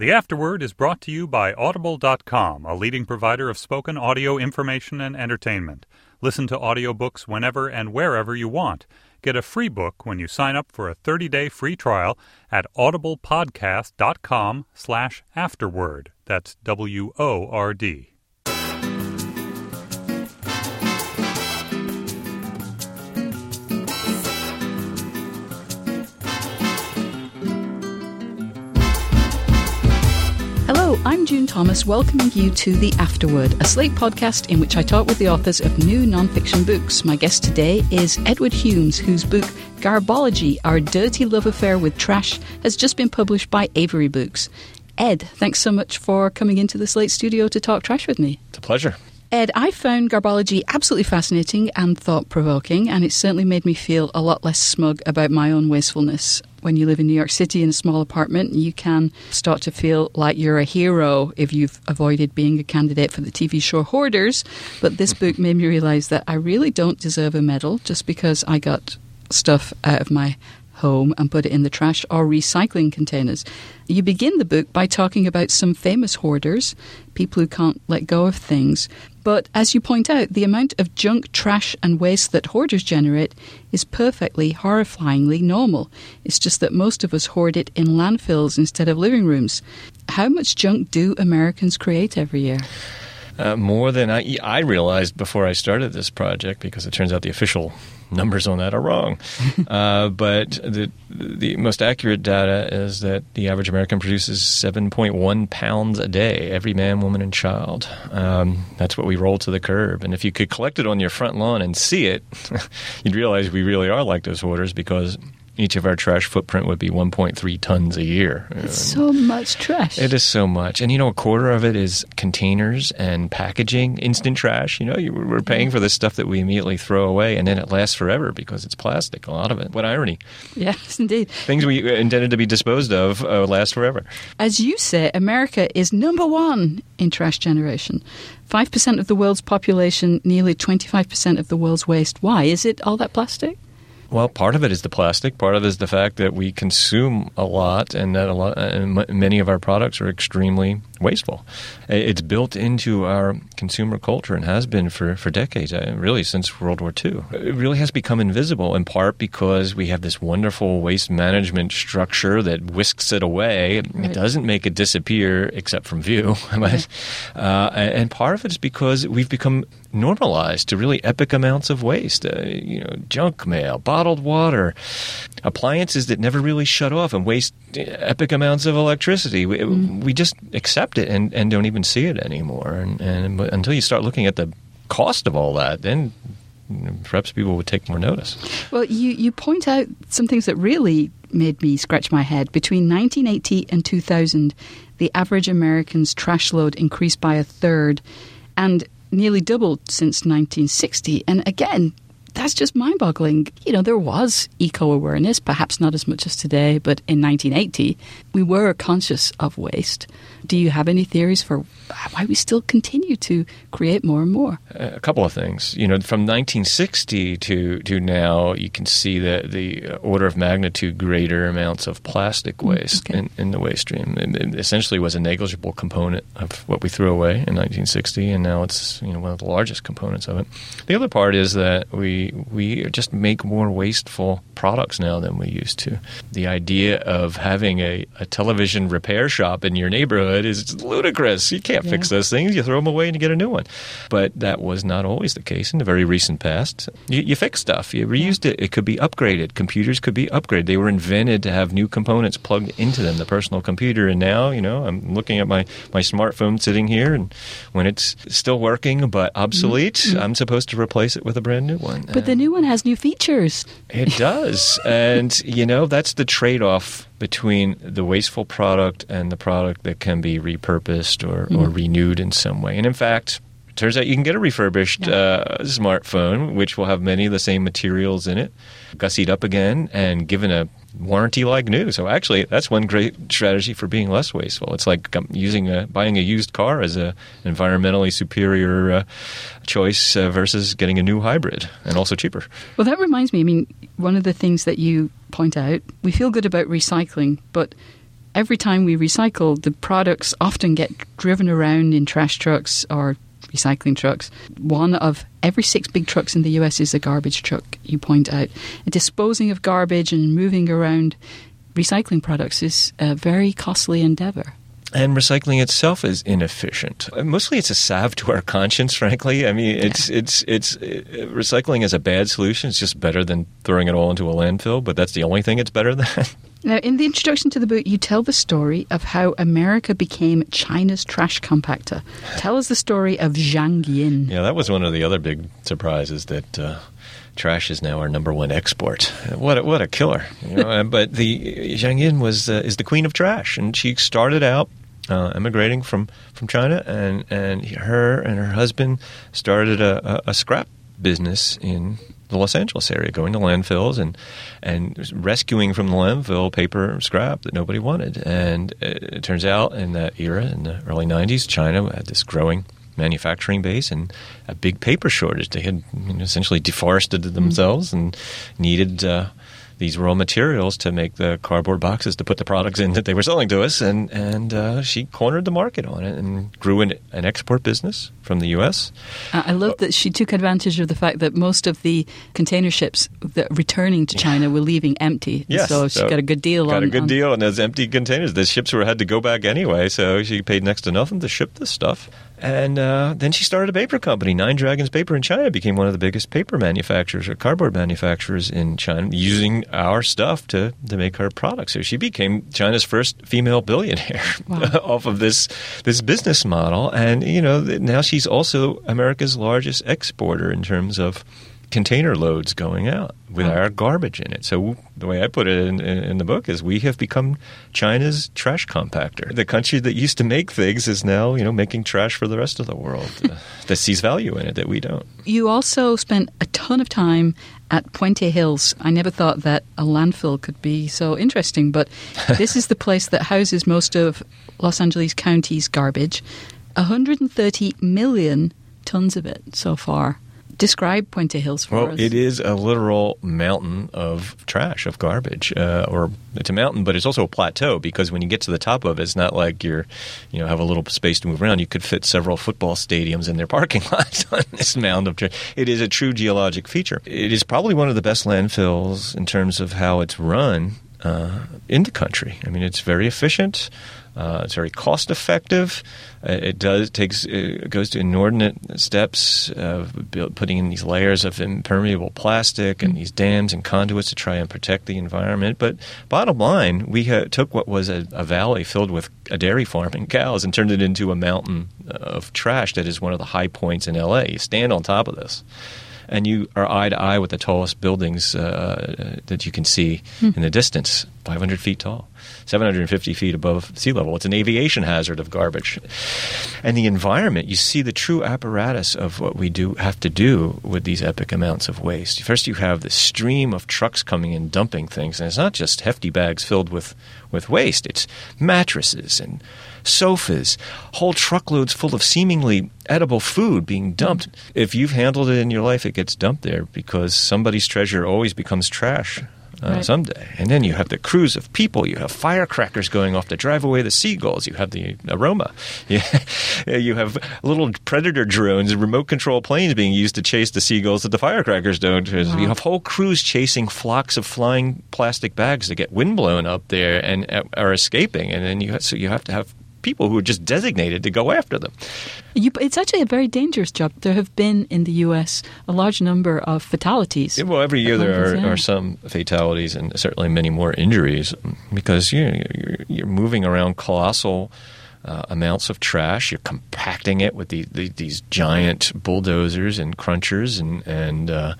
The Afterword is brought to you by Audible.com, a leading provider of spoken audio information and entertainment. Listen to audiobooks whenever and wherever you want. Get a free book when you sign up for a 30-day free trial at audiblepodcast.com slash afterword. That's W-O-R-D. I'm June Thomas, welcoming you to The Afterword, a Slate podcast in which I talk with the authors of new nonfiction books. My guest today is Edward Humes, whose book Garbology Our Dirty Love Affair with Trash has just been published by Avery Books. Ed, thanks so much for coming into the Slate studio to talk trash with me. It's a pleasure. Ed, I found Garbology absolutely fascinating and thought provoking, and it certainly made me feel a lot less smug about my own wastefulness. When you live in New York City in a small apartment, you can start to feel like you're a hero if you've avoided being a candidate for the TV show Hoarders. But this book made me realize that I really don't deserve a medal just because I got stuff out of my home and put it in the trash or recycling containers. You begin the book by talking about some famous hoarders, people who can't let go of things. But as you point out, the amount of junk, trash, and waste that hoarders generate is perfectly, horrifyingly normal. It's just that most of us hoard it in landfills instead of living rooms. How much junk do Americans create every year? Uh, more than I, I realized before I started this project, because it turns out the official numbers on that are wrong. uh, but the the most accurate data is that the average American produces 7.1 pounds a day, every man, woman, and child. Um, that's what we roll to the curb. And if you could collect it on your front lawn and see it, you'd realize we really are like those hoarders because each of our trash footprint would be 1.3 tons a year. It's so much trash. It is so much. And you know, a quarter of it is containers and packaging, instant trash. You know, you, we're paying for this stuff that we immediately throw away and then it lasts forever because it's plastic, a lot of it. What irony. Yes, indeed. Things we intended to be disposed of uh, last forever. As you say, America is number one in trash generation. 5% of the world's population, nearly 25% of the world's waste. Why? Is it all that plastic? Well, part of it is the plastic. Part of it is the fact that we consume a lot, and that a lot, and many of our products are extremely wasteful. It's built into our consumer culture and has been for, for decades, uh, really since World War II. It really has become invisible in part because we have this wonderful waste management structure that whisks it away. Right. It doesn't make it disappear except from view. uh, and part of it is because we've become normalized to really epic amounts of waste. Uh, you know, junk mail, bottled water, appliances that never really shut off and waste epic amounts of electricity. We, mm. we just accept it and, and don't even see it anymore. And, and until you start looking at the cost of all that, then perhaps people would take more notice. Well, you, you point out some things that really made me scratch my head. Between 1980 and 2000, the average American's trash load increased by a third. And nearly doubled since 1960. And again, that's just mind boggling. You know, there was eco awareness, perhaps not as much as today, but in 1980, we were conscious of waste. Do you have any theories for why we still continue to create more and more? A couple of things. You know, from 1960 to, to now, you can see the, the order of magnitude greater amounts of plastic mm, waste okay. in, in the waste stream. It, it essentially was a negligible component of what we threw away in 1960, and now it's you know one of the largest components of it. The other part is that we we just make more wasteful products now than we used to. The idea of having a, a television repair shop in your neighborhood is ludicrous. You can't yeah. fix those things. You throw them away and you get a new one. But that was not always the case in the very recent past. You, you fix stuff. You reused yeah. it. It could be upgraded. Computers could be upgraded. They were invented to have new components plugged into them, the personal computer. And now, you know, I'm looking at my, my smartphone sitting here, and when it's still working but obsolete, mm-hmm. I'm supposed to replace it with a brand new one. But the new one has new features. It does does. and, you know, that's the trade off between the wasteful product and the product that can be repurposed or, mm-hmm. or renewed in some way. And in fact, it turns out you can get a refurbished yeah. uh, smartphone, which will have many of the same materials in it, gussied up again, and given a warranty like new. So actually, that's one great strategy for being less wasteful. It's like um, using a, buying a used car as a, environmentally superior uh, choice uh, versus getting a new hybrid and also cheaper. Well, that reminds me. I mean, one of the things that you point out, we feel good about recycling, but every time we recycle, the products often get driven around in trash trucks or recycling trucks. One of every six big trucks in the US is a garbage truck, you point out. And disposing of garbage and moving around recycling products is a very costly endeavor. And recycling itself is inefficient. Uh, mostly, it's a salve to our conscience. Frankly, I mean, it's yeah. it's it's it, uh, recycling is a bad solution. It's just better than throwing it all into a landfill. But that's the only thing it's better than. Now, in the introduction to the book, you tell the story of how America became China's trash compactor. Tell us the story of Zhang Yin. Yeah, that was one of the other big surprises that. Uh, trash is now our number one export. What a, what a killer! You know? but the Zhang Yin was uh, is the queen of trash, and she started out uh, emigrating from, from China, and, and her and her husband started a, a, a scrap business in the Los Angeles area, going to landfills and and rescuing from the landfill paper scrap that nobody wanted. And it, it turns out in that era, in the early '90s, China had this growing manufacturing base and a big paper shortage. They had you know, essentially deforested themselves mm-hmm. and needed uh, these raw materials to make the cardboard boxes to put the products in that they were selling to us, and and uh, she cornered the market on it and grew an, an export business from the U.S. I love that she took advantage of the fact that most of the container ships that returning to China were leaving empty. Yes, so she so got a good deal. Got on, a good on deal on those empty containers. The ships were had to go back anyway, so she paid next to nothing to ship this stuff. And uh, then she started a paper company. Nine Dragons Paper in China became one of the biggest paper manufacturers or cardboard manufacturers in China, using our stuff to, to make her products. So she became China's first female billionaire wow. off of this this business model. And you know now she's also America's largest exporter in terms of container loads going out with oh. our garbage in it. So the way I put it in, in, in, the book is we have become China's trash compactor. The country that used to make things is now, you know, making trash for the rest of the world uh, that sees value in it that we don't. You also spent a ton of time at Puente Hills. I never thought that a landfill could be so interesting, but this is the place that houses most of Los Angeles County's garbage. 130 million tons of it so far. Describe Puente Hills for well, us. it is a literal mountain of trash, of garbage, uh, or it's a mountain, but it's also a plateau because when you get to the top of it, it's not like you're, you know, have a little space to move around. You could fit several football stadiums in their parking lots on this mound of trash. It is a true geologic feature. It is probably one of the best landfills in terms of how it's run uh, in the country. I mean, it's very efficient. Uh, it's very cost effective. Uh, it does takes it goes to inordinate steps of build, putting in these layers of impermeable plastic and these dams and conduits to try and protect the environment. But bottom line, we ha- took what was a, a, valley filled with a dairy farm and cows and turned it into a mountain of trash that is one of the high points in LA. You stand on top of this and you are eye to eye with the tallest buildings uh, that you can see hmm. in the distance, 500 feet tall. 750 feet above sea level. It's an aviation hazard of garbage. And the environment, you see the true apparatus of what we do have to do with these epic amounts of waste. First, you have the stream of trucks coming in dumping things, and it's not just hefty bags filled with, with waste, it's mattresses and sofas, whole truckloads full of seemingly edible food being dumped. If you've handled it in your life, it gets dumped there because somebody's treasure always becomes trash uh, right. someday. And then you have the crews of people. You have firecrackers going off to drive away the seagulls. You have the aroma. you have little predator drones and remote control planes being used to chase the seagulls that the firecrackers don't. Wow. You have whole crews chasing flocks of flying plastic bags that get windblown up there and uh, are escaping. And then you have, so you have to have people who are just designated to go after them. You, it's actually a very dangerous job. There have been in the U.S. a large number of fatalities. Yeah, well, every year there are, are, some fatalities and certainly many more injuries because you know, you're, you're moving around colossal uh, amounts of trash. You're compacting it with the, the, these giant bulldozers and crunchers, and and uh,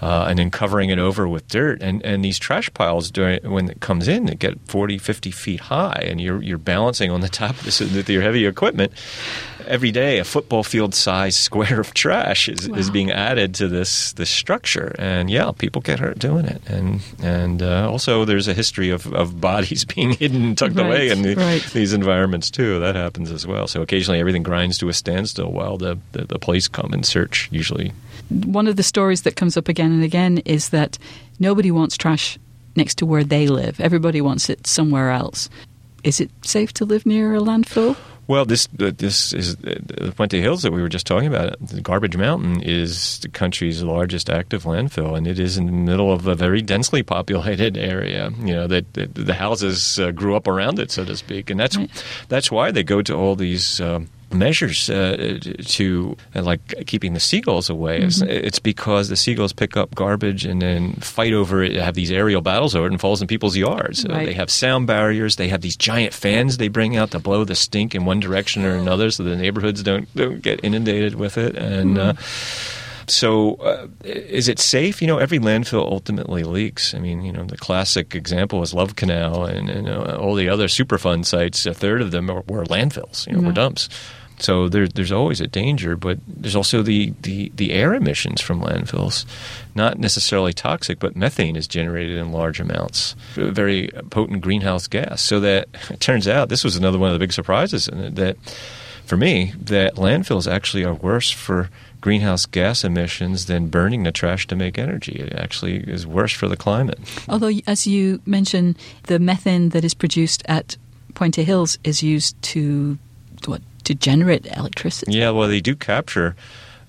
uh, and then covering it over with dirt. And, and these trash piles, during, when it comes in, they get 40, 50 feet high, and you're you're balancing on the top of this with your heavy equipment every day a football field size square of trash is, wow. is being added to this this structure and yeah people get hurt doing it and and uh, also there's a history of, of bodies being hidden tucked right, away in the, right. these environments too that happens as well. So occasionally everything grinds to a standstill while the, the, the police come and search usually. One of the stories that comes up again and again is that nobody wants trash next to where they live. Everybody wants it somewhere else. Is it safe to live near a landfill? Well, this uh, this is uh, the Puente Hills that we were just talking about. The Garbage Mountain is the country's largest active landfill, and it is in the middle of a very densely populated area. You know that, the houses uh, grew up around it, so to speak, and that's right. that's why they go to all these. Um, measures uh, to uh, like keeping the seagulls away. Mm-hmm. It's, it's, because the seagulls pick up garbage and then fight over it, have these aerial battles over it, and falls in people's yards. Right. Uh, they have sound barriers. They have these giant fans they bring out to blow the stink in one direction or another, so the neighborhoods don't don't get inundated with it. And mm-hmm. So, uh, is it safe? You know, every landfill ultimately leaks. I mean, you know, the classic example is Love Canal and, and uh, all the other Superfund sites. A third of them were, were landfills, you know, yeah. were dumps. So there, there's always a danger, but there's also the, the, the air emissions from landfills. Not necessarily toxic, but methane is generated in large amounts, a very potent greenhouse gas. So that it turns out this was another one of the big surprises in it, that for me that landfills actually are worse for greenhouse gas emissions than burning the trash to make energy. It actually is worse for the climate. Although, as you mentioned, the methane that is produced at Puente Hills is used to what to generate electricity. Yeah, well, they do capture.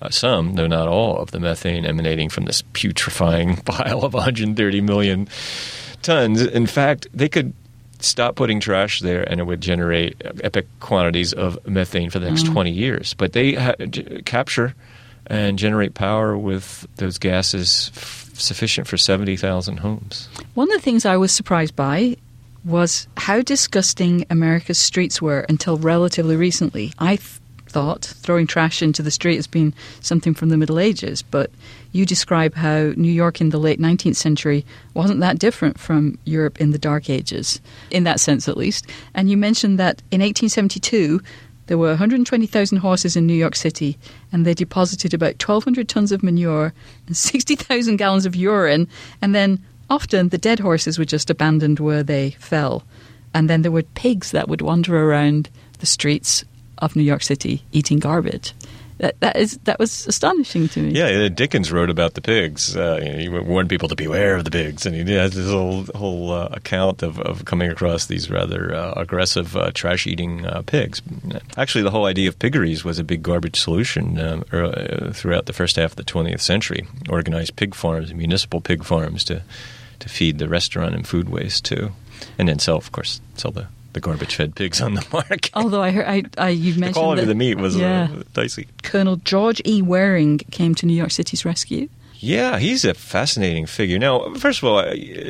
Uh, some, though not all, of the methane emanating from this putrefying pile of 130 million tons. In fact, they could stop putting trash there and it would generate epic quantities of methane for the next mm. 20 years. But they ha- capture and generate power with those gases f- sufficient for 70,000 homes. One of the things I was surprised by was how disgusting America's streets were until relatively recently. I th- thought throwing trash into the street has been something from the Middle Ages, but you describe how New York in the late 19th century wasn't that different from Europe in the Dark Ages, in that sense at least. And you mentioned that in 1872, there were 120,000 horses in New York City, and they deposited about 1,200 tons of manure and 60,000 gallons of urine. And then often the dead horses were just abandoned where they fell. And then there were pigs that would wander around the streets of New York City eating garbage that that is that was astonishing to me. Yeah, Dickens wrote about the pigs. Uh, you know, he warned people to beware of the pigs, and he has this whole whole uh, account of, of coming across these rather uh, aggressive uh, trash eating uh, pigs. Actually, the whole idea of piggeries was a big garbage solution uh, throughout the first half of the 20th century. Organized pig farms, municipal pig farms, to to feed the restaurant and food waste too, and then sell, of course, sell the the garbage-fed pigs on the market. Although I heard, I, I you mentioned the quality that, of the meat was uh, yeah, uh, dicey. Colonel George E. Waring came to New York City's rescue. Yeah, he's a fascinating figure. Now, first of all,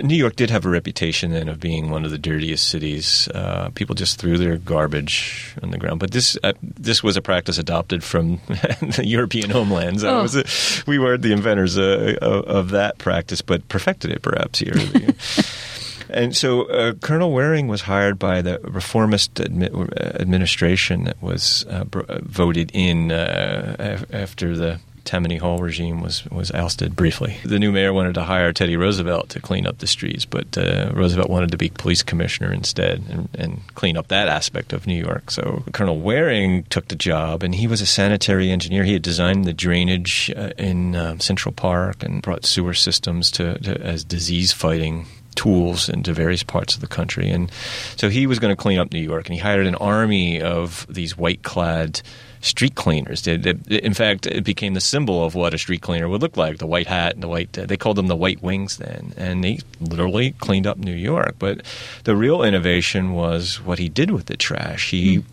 New York did have a reputation then of being one of the dirtiest cities. Uh, people just threw their garbage on the ground, but this uh, this was a practice adopted from the European homelands. Uh, oh. A, we weren't the inventors uh, of, of, that practice, but perfected it perhaps here. And so uh, Colonel Waring was hired by the reformist admi- administration that was uh, br- uh, voted in uh, after the Tammany Hall regime was, was ousted briefly. The new mayor wanted to hire Teddy Roosevelt to clean up the streets, but uh, Roosevelt wanted to be police commissioner instead and, and, clean up that aspect of New York. So Colonel Waring took the job, and he was a sanitary engineer. He had designed the drainage uh, in um, Central Park and brought sewer systems to, to as disease fighting tools into various parts of the country. And so he was going to clean up New York, and he hired an army of these white clad street cleaners. in fact, it became the symbol of what a street cleaner would look like the white hat and the white, they called them the white wings then. And they literally cleaned up New York. But the real innovation was what he did with the trash. He mm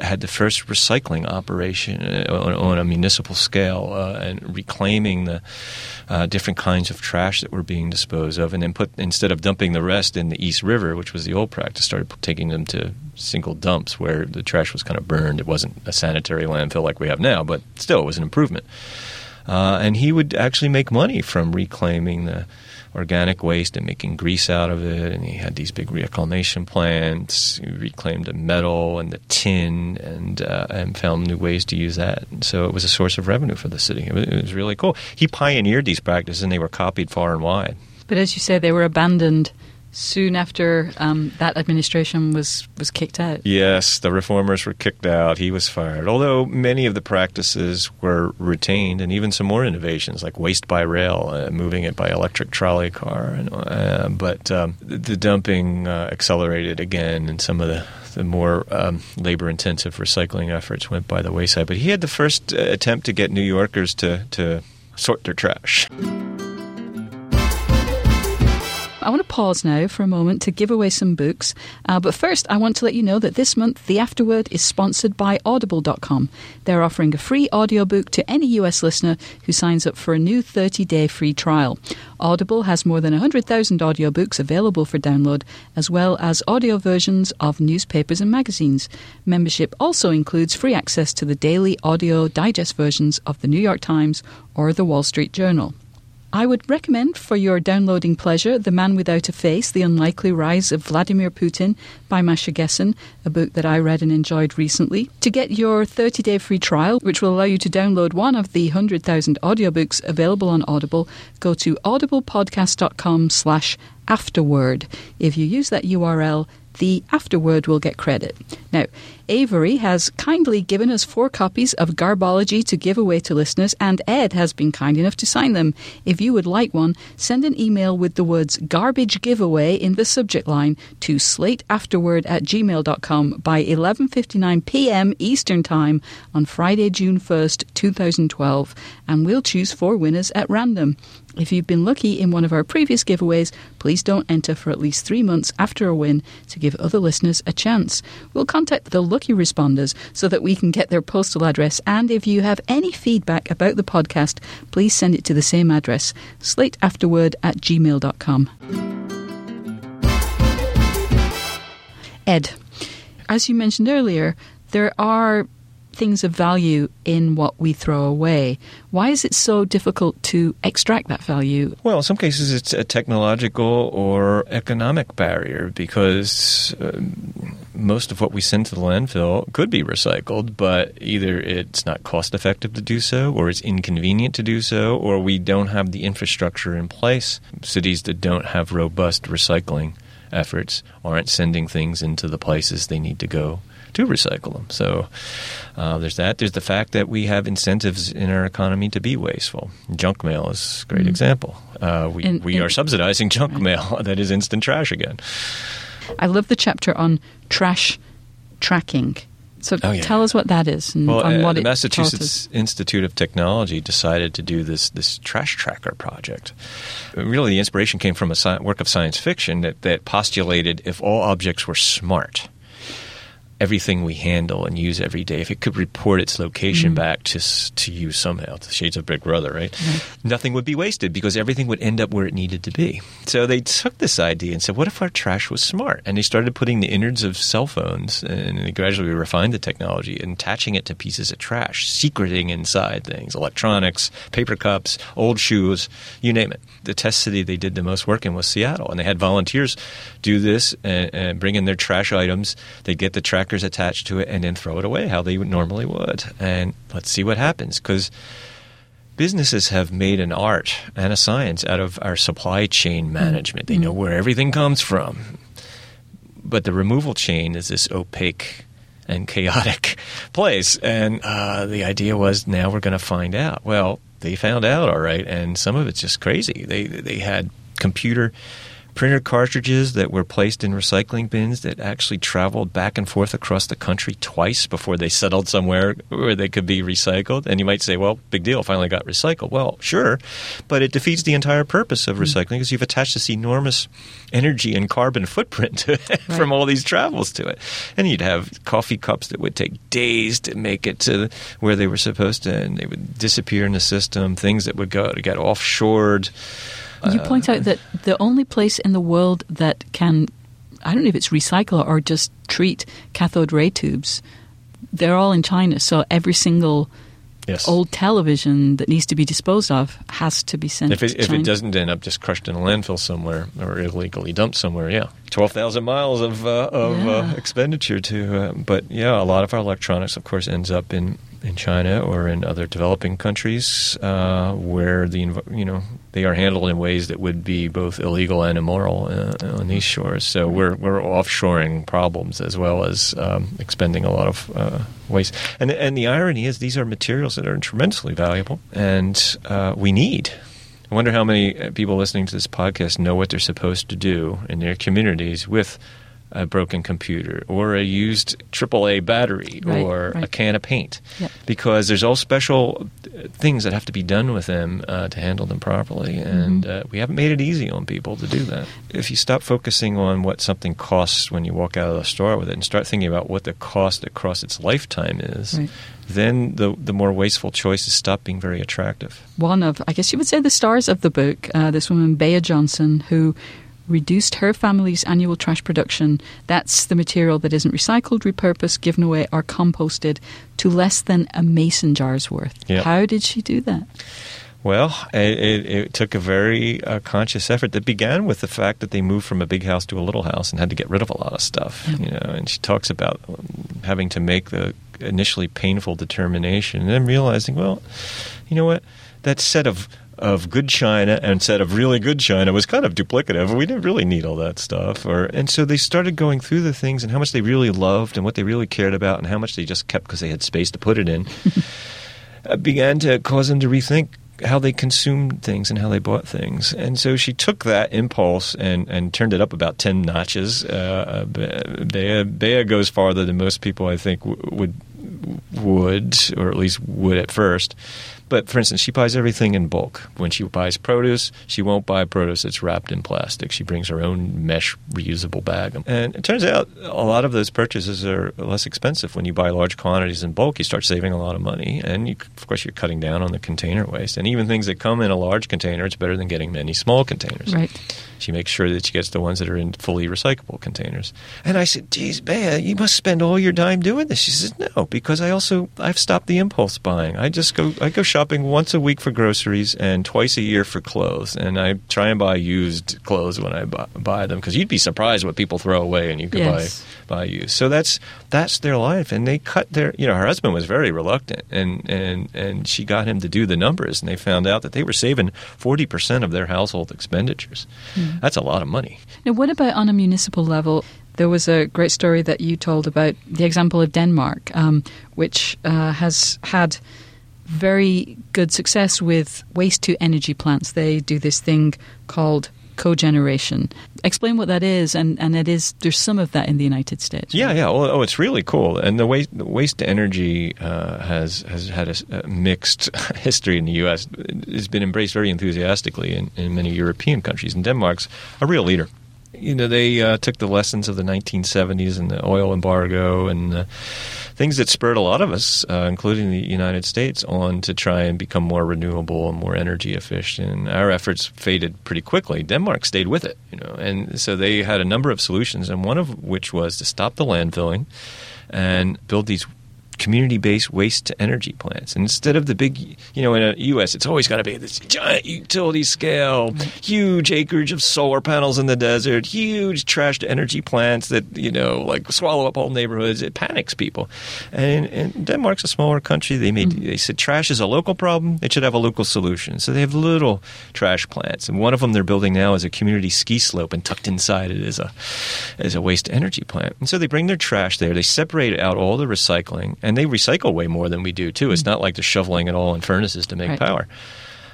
had the first recycling operation uh, on, on a municipal scale uh, and reclaiming the uh, different kinds of trash that were being disposed of, and then put instead of dumping the rest in the East River, which was the old practice, started taking them to single dumps where the trash was kind of burned. It wasn't a sanitary landfill like we have now, but still, it was an improvement. Uh, and he would actually make money from reclaiming the organic waste and making grease out of it. And he had these big reclamation plants. He reclaimed the metal and the tin and uh, and found new ways to use that. And so it was a source of revenue for the city. It was, it was really cool. He pioneered these practices and they were copied far and wide. But as you say, they were abandoned soon after um, that administration was, was kicked out. Yes, the reformers were kicked out. He was fired. Although many of the practices were retained, and even some more innovations like waste by rail, uh, moving it by electric trolley car. And, uh, but um, the, dumping uh, accelerated again, and some of the the more um, labor intensive recycling efforts went by the wayside. But he had the first uh, attempt to get New Yorkers to, to sort their trash. I want to pause now for a moment to give away some books. Uh, but first, I want to let you know that this month, The Afterword is sponsored by Audible.com. They're offering a free audiobook to any US listener who signs up for a new 30 day free trial. Audible has more than 100,000 audiobooks available for download, as well as audio versions of newspapers and magazines. Membership also includes free access to the daily audio digest versions of the New York Times or the Wall Street Journal. I would recommend for your downloading pleasure The Man Without a Face The Unlikely Rise of Vladimir Putin by Masha Gessen, a book that I read and enjoyed recently. To get your 30 day free trial, which will allow you to download one of the 100,000 audiobooks available on Audible, go to audiblepodcast.com slash afterword. If you use that URL, the afterword will get credit. Now, Avery has kindly given us four copies of Garbology to give away to listeners, and Ed has been kind enough to sign them. If you would like one, send an email with the words garbage giveaway in the subject line to slateafterword at gmail.com by 11.59 p.m. Eastern Time on Friday, June 1st, 2012, and we'll choose four winners at random. If you've been lucky in one of our previous giveaways, please don't enter for at least three months after a win to give other listeners a chance. We'll contact the lucky responders so that we can get their postal address. And if you have any feedback about the podcast, please send it to the same address, slateafterword at gmail.com. Ed, as you mentioned earlier, there are things of value in what we throw away. Why is it so difficult to extract that value? Well, in some cases, it's a technological or economic barrier because uh, most of what we send to the landfill could be recycled, but either it's not cost effective to do so, or it's inconvenient to do so, or we don't have the infrastructure in place. Cities that don't have robust recycling efforts aren't sending things into the places they need to go to recycle them. So uh, there's that. There's the fact that we have incentives in our economy to be wasteful. Junk mail is a great mm example. Uh, we in, we in, are subsidizing junk right. mail that is instant trash again. I love the chapter on trash tracking. So oh, yeah. tell us what that is and well, uh, what the Massachusetts Institute of Technology decided to do this this trash tracker project. Really, the inspiration came from a work of science fiction that, that postulated if all objects were smart, everything we handle and use every day, if it could report its location mm-hmm. back to to you somehow, the shades of Big Brother, right? Mm-hmm. Nothing would be wasted because everything would end up where it needed to be. So they took this idea and said, "What if our trash was smart?" And they started putting the innards of cell phones, and they gradually refined the technology, and attaching it to pieces of trash, secreting inside things, electronics, paper cups, old shoes, you name it. The test city they did the most work in was Seattle, and they had volunteers do this and, and bring in their trash items. They'd get the track trackers attached to it and then throw it away how they normally would. And let's see what happens because businesses have made an art and a science out of our supply chain management. They know where everything comes from. But the removal chain is this opaque and chaotic place. And uh, the idea was now we're going to find out. Well, they found out all right, and some of it's just crazy. They they had computer printer cartridges that were placed in recycling bins that actually traveled back and forth across the country twice before they settled somewhere where they could be recycled. And you might say, well, big deal, finally got recycled. Well, sure, but it defeats the entire purpose of hmm. recycling because you've attached this enormous energy and carbon footprint to it right. from all these travels to it. And you'd have coffee cups that would take days to make it to where they were supposed to, and they would disappear in the system, things that would go to get offshored. You point out that the only place in the world that can, I don't know if it's recycle or just treat cathode ray tubes, they're all in China. So every single yes. old television that needs to be disposed of has to be sent if it, if it doesn't end up just crushed in a landfill somewhere or illegally dumped somewhere, yeah. 12,000 miles of, uh, of uh, yeah. uh, expenditure to, uh, but yeah, a lot of our electronics, of course, ends up in in China or in other developing countries uh, where the you know they are handled in ways that would be both illegal and immoral uh, on these shores. So we're we're offshoring problems as well as um, expending a lot of uh, waste. And and the irony is these are materials that are tremendously valuable and uh, we need. I wonder how many uh, people listening to this podcast know what they're supposed to do in their communities with a broken computer or a used AAA battery Right, or a can of paint Yep. because there's all special uh, things that have to be done with them uh, to handle them properly, and uh, we haven't made it easy on people to do that. If you stop focusing on what something costs when you walk out of the store with it and start thinking about what the cost across its lifetime is, Right. then the the more wasteful choices stop being very attractive. one of, I guess you would say, the stars of the book, uh, this woman, Bea Johnson, who reduced her family's annual trash production. That's the material that isn't recycled, repurposed, given away, or composted to less than a mason jar's worth. Yeah. How did she do that? Well, it, it, it took a very uh, conscious effort that began with the fact that they moved from a big house to a little house and had to get rid of a lot of stuff. You know, and she talks about having to make the initially painful determination and then realizing, well, you know what, that set of of good china and set of really good china was kind of duplicative. We didn't really need all that stuff, or and so they started going through the things and how much they really loved and what they really cared about and how much they just kept because they had space to put it in uh, began to cause them to rethink how they consumed things and how they bought things. And so she took that impulse and, and turned it up about 10 notches. Uh, uh, Bea, Bea goes farther than most people, I think, w- would, would, or at least would at first. But for instance, she buys everything in bulk. When she buys produce, she won't buy produce that's wrapped in plastic. She brings her own mesh reusable bag. And it turns out a lot of those purchases are less expensive. When you buy large quantities in bulk, you start saving a lot of money. And you, of course, you're cutting down on the container waste. And even things that come in a large container, it's better than getting many small containers. Right. She makes sure that she gets the ones that are in fully recyclable containers. And I said, "Geez, Bea, you must spend all your time doing this." She says, "No, because I also I've stopped the impulse buying. I just go I go shopping once a week for groceries and twice a year for clothes, and I try and buy used clothes when I buy, buy them because you'd be surprised what people throw away and you could Yes. buy buy used. So that's that's their life, and they cut their. You know, her husband was very reluctant, and and and she got him to do the numbers, and they found out that they were saving forty percent of their household expenditures. That's a lot of money. Now, what about on a municipal level? There was a great story that you told about the example of Denmark, um, which uh, has had very good success with waste to energy plants. They do this thing called cogeneration. Explain what that is, and, and it is there's some of that in the United States. Yeah, yeah. Oh, oh it's really cool. And the waste, the waste energy uh, has has had a mixed history in the U.S. It's been embraced very enthusiastically in, in many European countries, and Denmark's a real leader. You know, they uh, took the lessons of the 1970s and the oil embargo and uh, things that spurred a lot of us, uh, including the United States, on to try and become more renewable and more energy efficient. Our efforts faded pretty quickly. Denmark stayed with it, you know, and so they had a number of solutions, and one of which was to stop the landfilling and build these community-based waste to energy plants. And instead of the big, you know, in the U.S., it's always got to be this giant utility scale, mm-hmm. huge acreage of solar panels in the desert, huge trash to energy plants that you know, like swallow up whole neighborhoods. It panics people. And, and Denmark's a smaller country. They made mm-hmm. they said trash is a local problem. It should have a local solution. So they have little trash plants, and one of them they're building now is a community ski slope, and tucked inside it is a is a waste to energy plant. And so they bring their trash there. They separate out all the recycling, and they recycle way more than we do too. It's mm. not like they're shoveling it all in furnaces to make Right. power.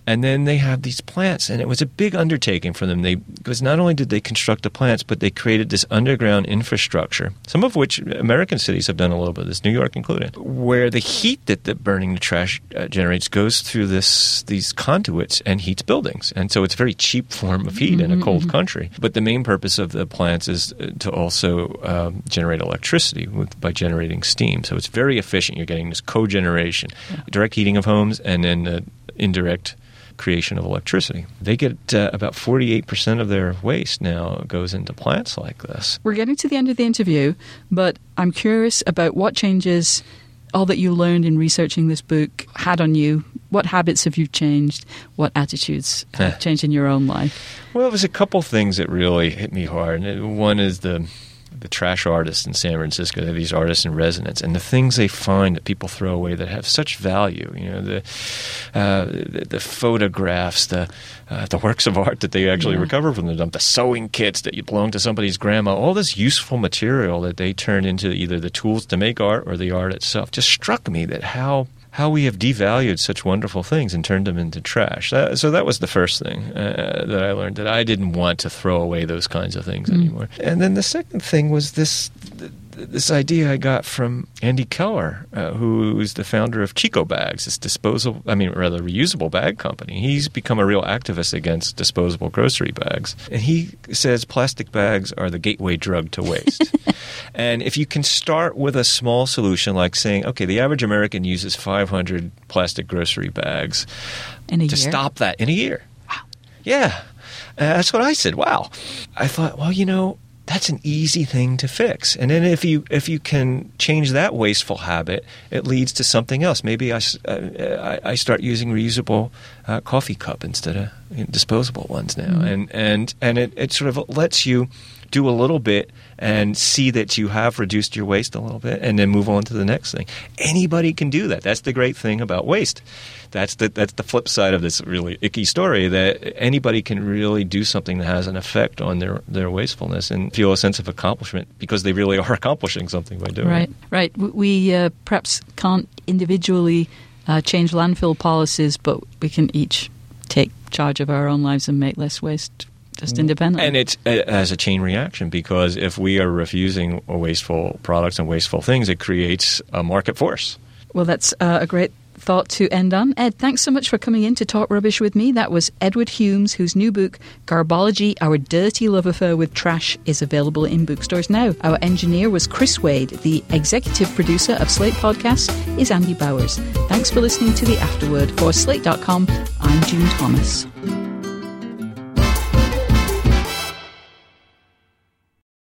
And then they have these plants, and it was a big undertaking for them. They because not only did they construct the plants, but they created this underground infrastructure. Some of which American cities have done a little bit of this, New York included, where the heat that the burning the trash uh, generates goes through this these conduits and heats buildings, and so it's a very cheap form of heat in a cold country. But the main purpose of the plants is uh, to also um, generate electricity with, by generating steam. So it's very efficient. You're getting this cogeneration, direct heating of homes, and then uh, indirect creation of electricity. They get uh, about 48% of their waste now goes into plants like this. We're getting to the end of the interview, but I'm curious about what changes all that you learned in researching this book had on you. What habits have you changed? What attitudes have changed in your own life? Well, there's a couple things that really hit me hard. One is the the trash artists in San Francisco. They have these artists in residence, and the things they find that people throw away that have such value. You know, the uh, the, the photographs, the uh, the works of art that they actually Yeah. recover from the dump, the sewing kits that you belong to somebody's grandma. All this useful material that they turn into either the tools to make art or the art itself just struck me that how how we have devalued such wonderful things and turned them into trash. That, so that was the first thing uh, that I learned that I didn't want to throw away those kinds of things mm. anymore. And then the second thing was this this idea I got from Andy Keller, uh, who is the founder of Chico Bags, this disposable, I mean, rather reusable bag company. He's become a real activist against disposable grocery bags. And he says plastic bags are the gateway drug to waste. and if you can start with a small solution like saying, okay, the average American uses 500 plastic grocery bags to year? stop that in a year. Wow. Yeah. Uh, that's what I said. Wow. I thought, well, you know, that's an easy thing to fix. And then if you if you can change that wasteful habit, it leads to something else. Maybe I, uh, I, I, start using reusable uh, coffee cup instead of disposable ones now, mm-hmm. and and and it, it sort of lets you do a little bit and see that you have reduced your waste a little bit, and then move on to the next thing. Anybody can do that. That's the great thing about waste that's the that's the flip side of this really icky story that anybody can really do something that has an effect on their their wastefulness and feel a sense of accomplishment because they really are accomplishing something by doing right, it. Right, right. We uh, perhaps can't individually uh, change landfill policies, but we can each take charge of our own lives and make less waste just independently. And it's as a chain reaction because if we are refusing wasteful products and wasteful things, it creates a market force. Well, that's uh, a great thought to end on. Ed, thanks so much for coming in to talk rubbish with me. That was Edward Humes, whose new book, Garbology Our Dirty Love Affair with Trash, is available in bookstores now. Our engineer was Chris Wade. The executive producer of Slate Podcast is Andy Bowers. Thanks for listening to The Afterword. For Slate.com, I'm June Thomas.